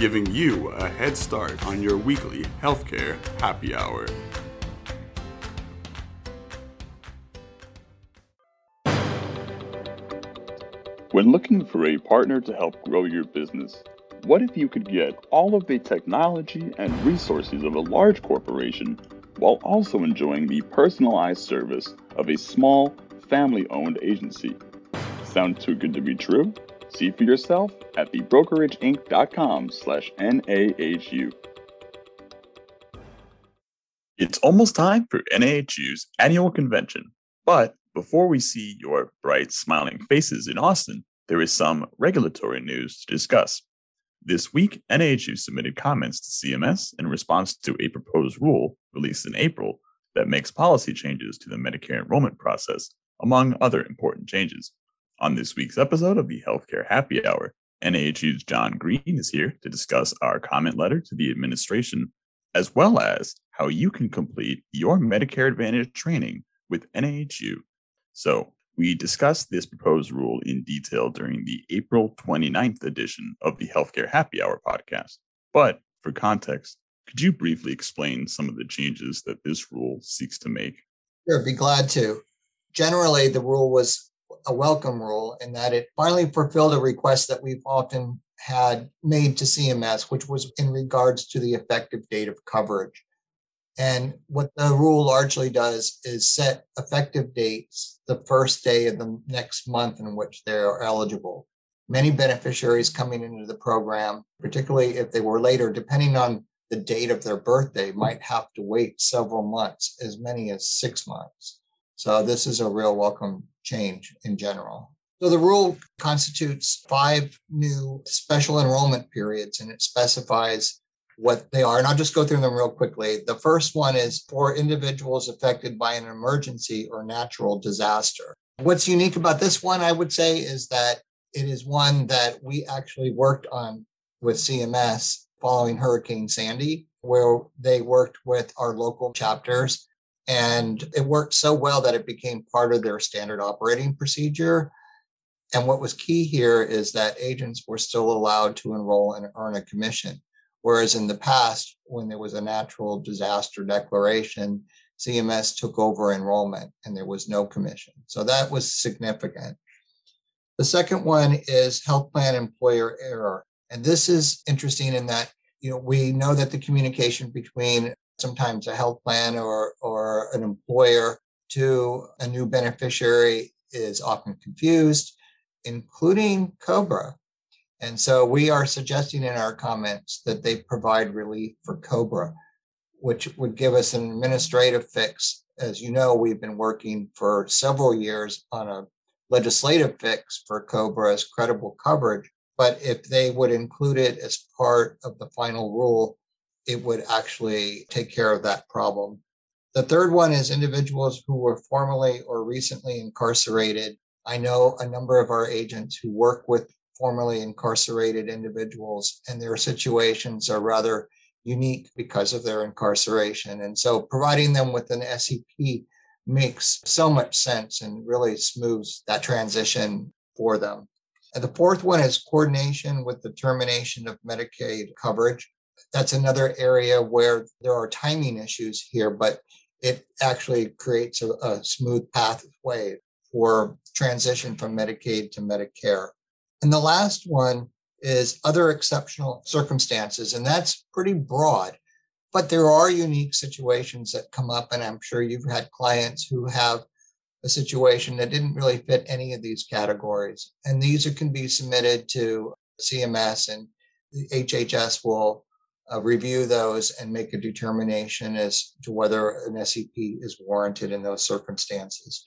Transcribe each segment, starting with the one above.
giving you a head start on your weekly healthcare happy hour. When looking for a partner to help grow your business, what if you could get all of the technology and resources of a large corporation while also enjoying the personalized service of a small, family owned agency? Sound too good to be true? See for yourself at thebrokerageinc.com slash NAHU. It's almost time for NAHU's annual convention. But before we see your bright, smiling faces in Austin, there is some regulatory news to discuss. This week, NAHU submitted comments to CMS in response to a proposed rule released in April that makes policy changes to the Medicare enrollment process, among other important changes. On this week's episode of the Healthcare Happy Hour, NAHU's John Greene is here to discuss our comment letter to the administration, as well as how you can complete your Medicare Advantage training with NAHU. So, we discussed this proposed rule in detail during the April 29th edition of the Healthcare Happy Hour podcast. But for context, could you briefly explain some of the changes that this rule seeks to make? Sure, be glad to. Generally, the rule was a welcome rule in that it finally fulfilled a request that we've often had made to CMS, which was in regards to the effective date of coverage. And what the rule largely does is set effective dates the first day of the next month in which they are eligible. Many beneficiaries coming into the program, particularly if they were later, depending on the date of their birthday, might have to wait several months, as many as six months. So, this is a real welcome change in general. So, the rule constitutes five new special enrollment periods and it specifies what they are. And I'll just go through them real quickly. The first one is for individuals affected by an emergency or natural disaster. What's unique about this one, I would say, is that it is one that we actually worked on with CMS following Hurricane Sandy, where they worked with our local chapters. And it worked so well that it became part of their standard operating procedure. And what was key here is that agents were still allowed to enroll and earn a commission. Whereas in the past, when there was a natural disaster declaration, CMS took over enrollment and there was no commission. So that was significant. The second one is health plan employer error. And this is interesting in that you know we know that the communication between sometimes a health plan or or an employer to a new beneficiary is often confused, including COBRA. And so we are suggesting in our comments that they provide relief for COBRA, which would give us an administrative fix. As you know, we've been working for several years on a legislative fix for COBRA as credible coverage. But if they would include it as part of the final rule, it would actually take care of that problem. The third one is individuals who were formerly or recently incarcerated. I know a number of our agents who work with formerly incarcerated individuals, and their situations are rather unique because of their incarceration. And so providing them with an SEP makes so much sense and really smooths that transition for them. And the fourth one is coordination with the termination of Medicaid coverage. That's another area where there are timing issues here, but it actually creates a, a smooth pathway for transition from Medicaid to Medicare. And the last one is other exceptional circumstances, and that's pretty broad. But there are unique situations that come up, and I'm sure you've had clients who have a situation that didn't really fit any of these categories. And these can be submitted to CMS, and the HHS will uh, review those and make a determination as to whether an SEP is warranted in those circumstances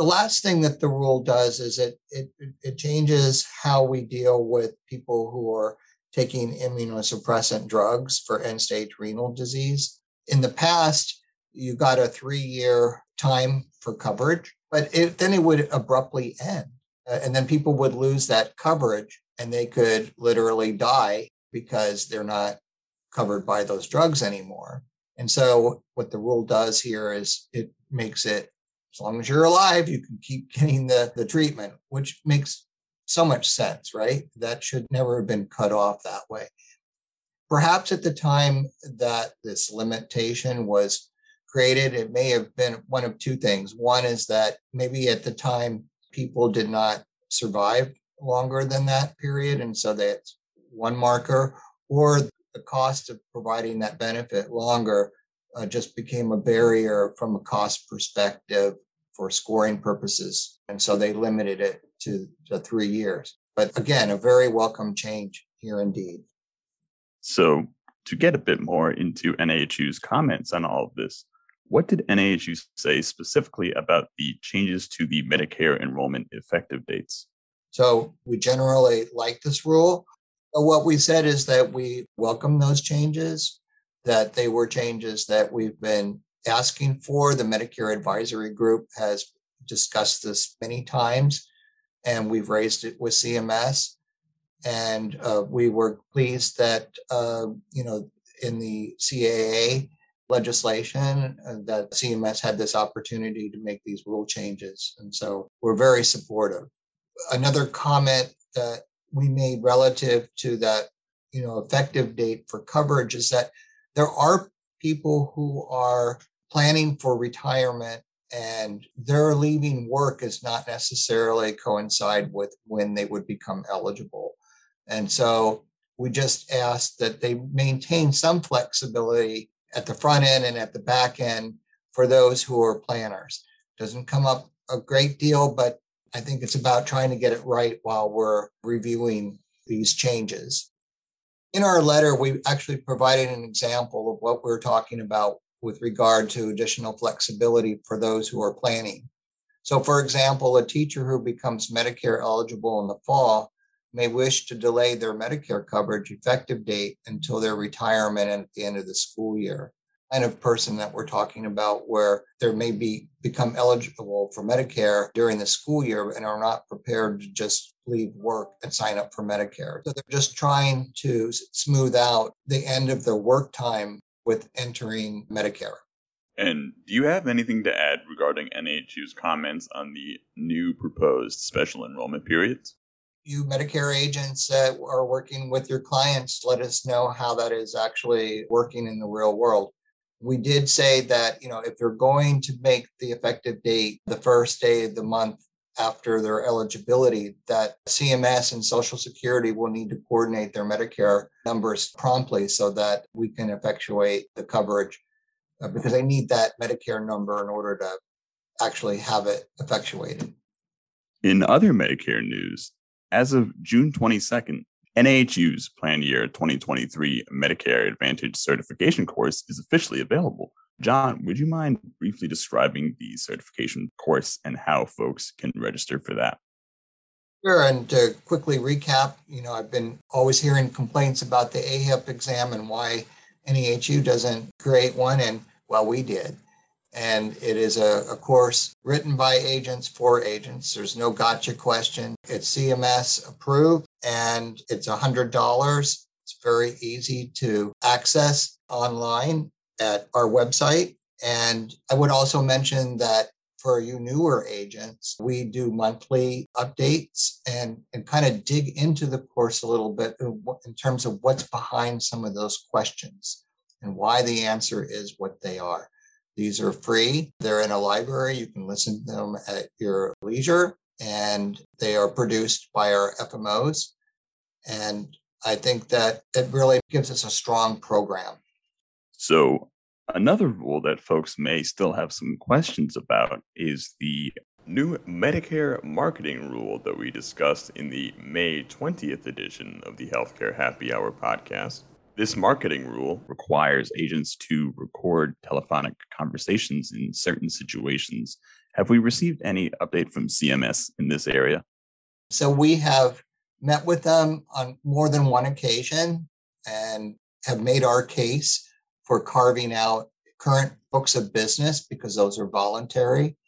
the last thing that the rule does is it, it it changes how we deal with people who are taking immunosuppressant drugs for end stage renal disease. In the past, you got a three year time for coverage, but it, then it would abruptly end. Uh, and then people would lose that coverage and they could literally die because they're not covered by those drugs anymore. And so, what the rule does here is it makes it as long as you're alive, you can keep getting the, the treatment, which makes so much sense, right? That should never have been cut off that way. Perhaps at the time that this limitation was created, it may have been one of two things. One is that maybe at the time people did not survive longer than that period. And so that's one marker, or the cost of providing that benefit longer uh, just became a barrier from a cost perspective for scoring purposes. And so they limited it to, to three years. But again, a very welcome change here indeed. So, to get a bit more into NAHU's comments on all of this, what did NAHU say specifically about the changes to the Medicare enrollment effective dates? So, we generally like this rule. But what we said is that we welcome those changes, that they were changes that we've been asking for. The Medicare Advisory Group has discussed this many times and we've raised it with CMS. And uh, we were pleased that, uh, you know, in the CAA legislation, uh, that CMS had this opportunity to make these rule changes. And so we're very supportive. Another comment that we made relative to that, you know, effective date for coverage is that there are people who are planning for retirement and their leaving work is not necessarily coincide with when they would become eligible. And so we just ask that they maintain some flexibility at the front end and at the back end for those who are planners. Doesn't come up a great deal, but I think it's about trying to get it right while we're reviewing these changes. In our letter, we actually provided an example of what we're talking about with regard to additional flexibility for those who are planning. So, for example, a teacher who becomes Medicare eligible in the fall may wish to delay their Medicare coverage effective date until their retirement at the end of the school year. Kind of person that we're talking about where they may be become eligible for Medicare during the school year and are not prepared to just leave work and sign up for Medicare. So they're just trying to smooth out the end of their work time with entering Medicare. And do you have anything to add regarding NAHU's comments on the new proposed special enrollment periods? You Medicare agents that are working with your clients, let us know how that is actually working in the real world. We did say that, you know, if they're going to make the effective date the first day of the month after their eligibility that CMS and Social Security will need to coordinate their Medicare numbers promptly so that we can effectuate the coverage uh, because they need that Medicare number in order to actually have it effectuated. In other Medicare news, as of June 22nd, NAHU's Plan Year 2023 Medicare Advantage certification course is officially available. John, would you mind briefly describing the certification course and how folks can register for that? Sure. And to quickly recap, you know, I've been always hearing complaints about the AHIP exam and why NAHU doesn't create one. And well, we did. And it is a, a course written by agents for agents. There's no gotcha question. It's CMS approved and it's $100. It's very easy to access online at our website. And I would also mention that for you newer agents, we do monthly updates and, and kind of dig into the course a little bit in terms of what's behind some of those questions and why the answer is what they are. These are free. They're in a library. You can listen to them at your leisure, and they are produced by our FMOs. And I think that it really gives us a strong program. So, another rule that folks may still have some questions about is the new Medicare marketing rule that we discussed in the May 20th edition of the Healthcare Happy Hour podcast. This marketing rule requires agents to record telephonic conversations in certain situations. Have we received any update from CMS in this area? So we have met with them on more than one occasion and have made our case for carving out current books of business because those are voluntary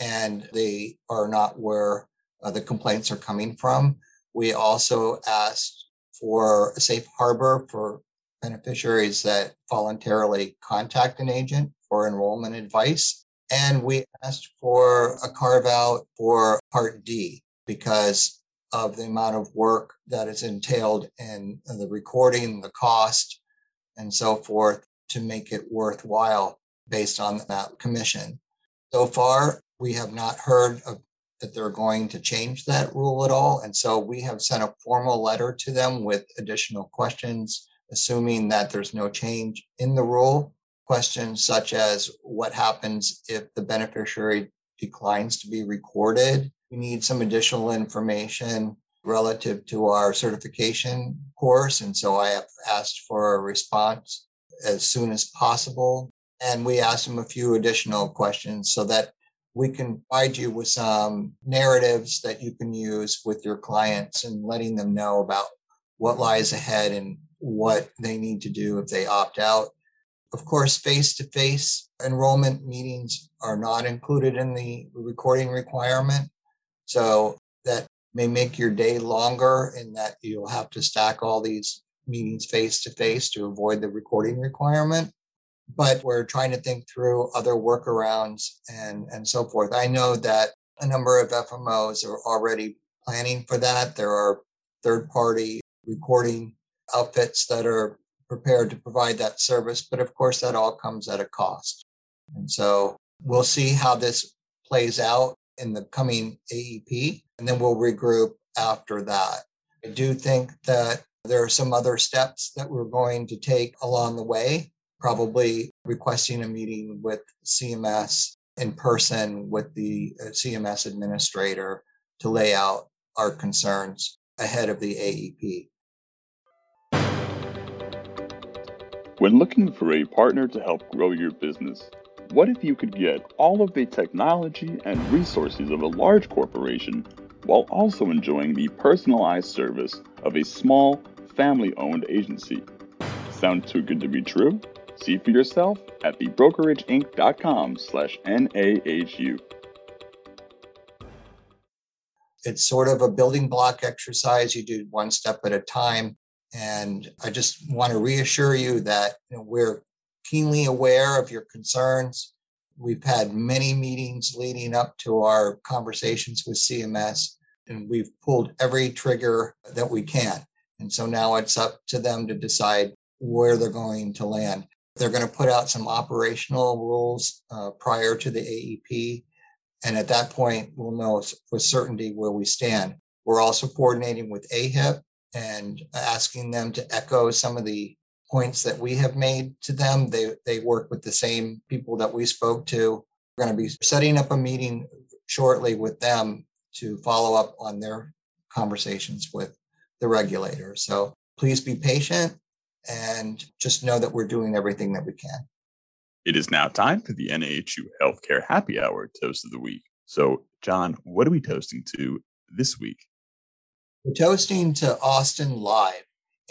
and they are not where uh, the complaints are coming from. We also asked for a safe harbor for beneficiaries that voluntarily contact an agent for enrollment advice. And we asked for a carve out for Part D because of the amount of work that is entailed in the recording, the cost, and so forth to make it worthwhile based on that commission. So far, we have not heard of, that they're going to change that rule at all. And so we have sent a formal letter to them with additional questions, assuming that there's no change in the rule. Questions such as what happens if the beneficiary declines to be recorded? We need some additional information relative to our certification course. And so I have asked for a response as soon as possible. And we asked them a few additional questions so that we can provide you with some narratives that you can use with your clients and letting them know about what lies ahead and what they need to do if they opt out. Of course, face to face enrollment meetings are not included in the recording requirement. So that may make your day longer in that you'll have to stack all these meetings face to face to avoid the recording requirement but we're trying to think through other workarounds and, and so forth. I know that a number of FMOs are already planning for that. There are third party recording outfits that are prepared to provide that service, but of course, that all comes at a cost. And so we'll see how this plays out in the coming AEP, and then we'll regroup after that. I do think that there are some other steps that we're going to take along the way probably requesting a meeting with CMS in person with the uh, CMS administrator to lay out our concerns ahead of the AEP. When looking for a partner to help grow your business, what if you could get all of the technology and resources of a large corporation while also enjoying the personalized service of a small, family owned agency? Sound too good to be true? See for yourself at thebrokerageinc.com slash NAHU. It's sort of a building block exercise. You do one step at a time. And I just want to reassure you that you know, we're keenly aware of your concerns. We've had many meetings leading up to our conversations with CMS, and we've pulled every trigger that we can. And so now it's up to them to decide where they're going to land. They're going to put out some operational rules uh, prior to the AEP. And at that point, we'll know with certainty where we stand. We're also coordinating with AHIP and asking them to echo some of the points that we have made to them. They, they work with the same people that we spoke to. We're going to be setting up a meeting shortly with them to follow up on their conversations with the regulator. So please be patient and just know that we're doing everything that we can. It is now time for the NAHU Healthcare Happy Hour Toast of the Week. So, John, what are we toasting to this week? We're toasting to Austin live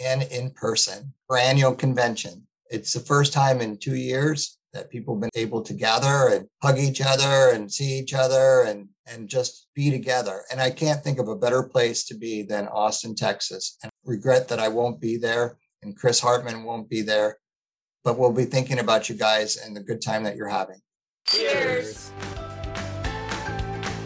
and in person for annual convention. It's the first time in two years that people have been able to gather and hug each other and see each other and, and just be together. And I can't think of a better place to be than Austin, Texas. And regret that I won't be there and Chris Hartman won't be there, but we'll be thinking about you guys and the good time that you're having. Cheers.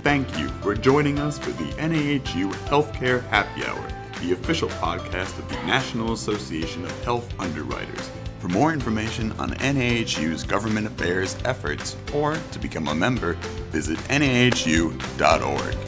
Thank you for joining us for the NAHU Healthcare Happy Hour, the official podcast of the National Association of Health Underwriters. For more information on NAHU's government affairs efforts or to become a member, visit nahu.org.